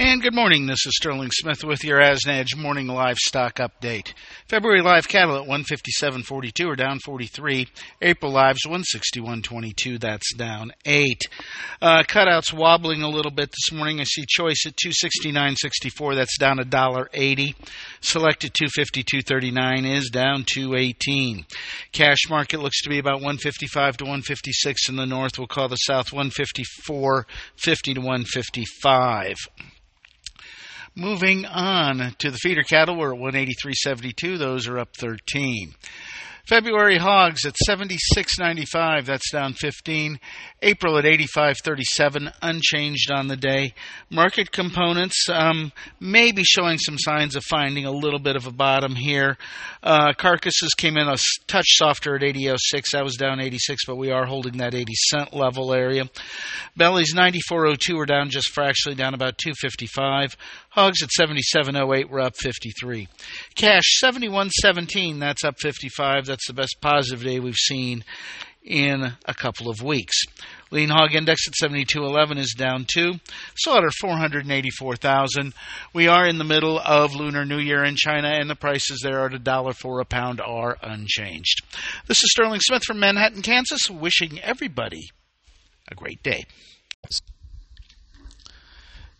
And good morning. This is Sterling Smith with your Asnadge Morning Livestock Update. February live cattle at 157.42 are down 43. April lives 161.22. That's down 8. Uh, cutouts wobbling a little bit this morning. I see choice at 269.64. That's down a dollar 80. Select at 252.39 is down 218. Cash market looks to be about 155 to 156 in the north. We'll call the south 154.50 to 155. Moving on to the feeder cattle, we're at 183.72. Those are up 13. February hogs at 76.95, that's down 15. April at 85.37, unchanged on the day. Market components um, may be showing some signs of finding a little bit of a bottom here. Uh, carcasses came in a touch softer at 80.06. That was down 86, but we are holding that 80 cent level area. Bellies 94.02 are down just fractionally, down about 255. Hogs at 77.08, we're up 53. Cash 71.17, that's up 55. That's the best positive day we've seen in a couple of weeks. Lean hog index at 72.11 is down 2. Slaughter 484,000. We are in the middle of Lunar New Year in China, and the prices there at a dollar for a pound are unchanged. This is Sterling Smith from Manhattan, Kansas, wishing everybody a great day.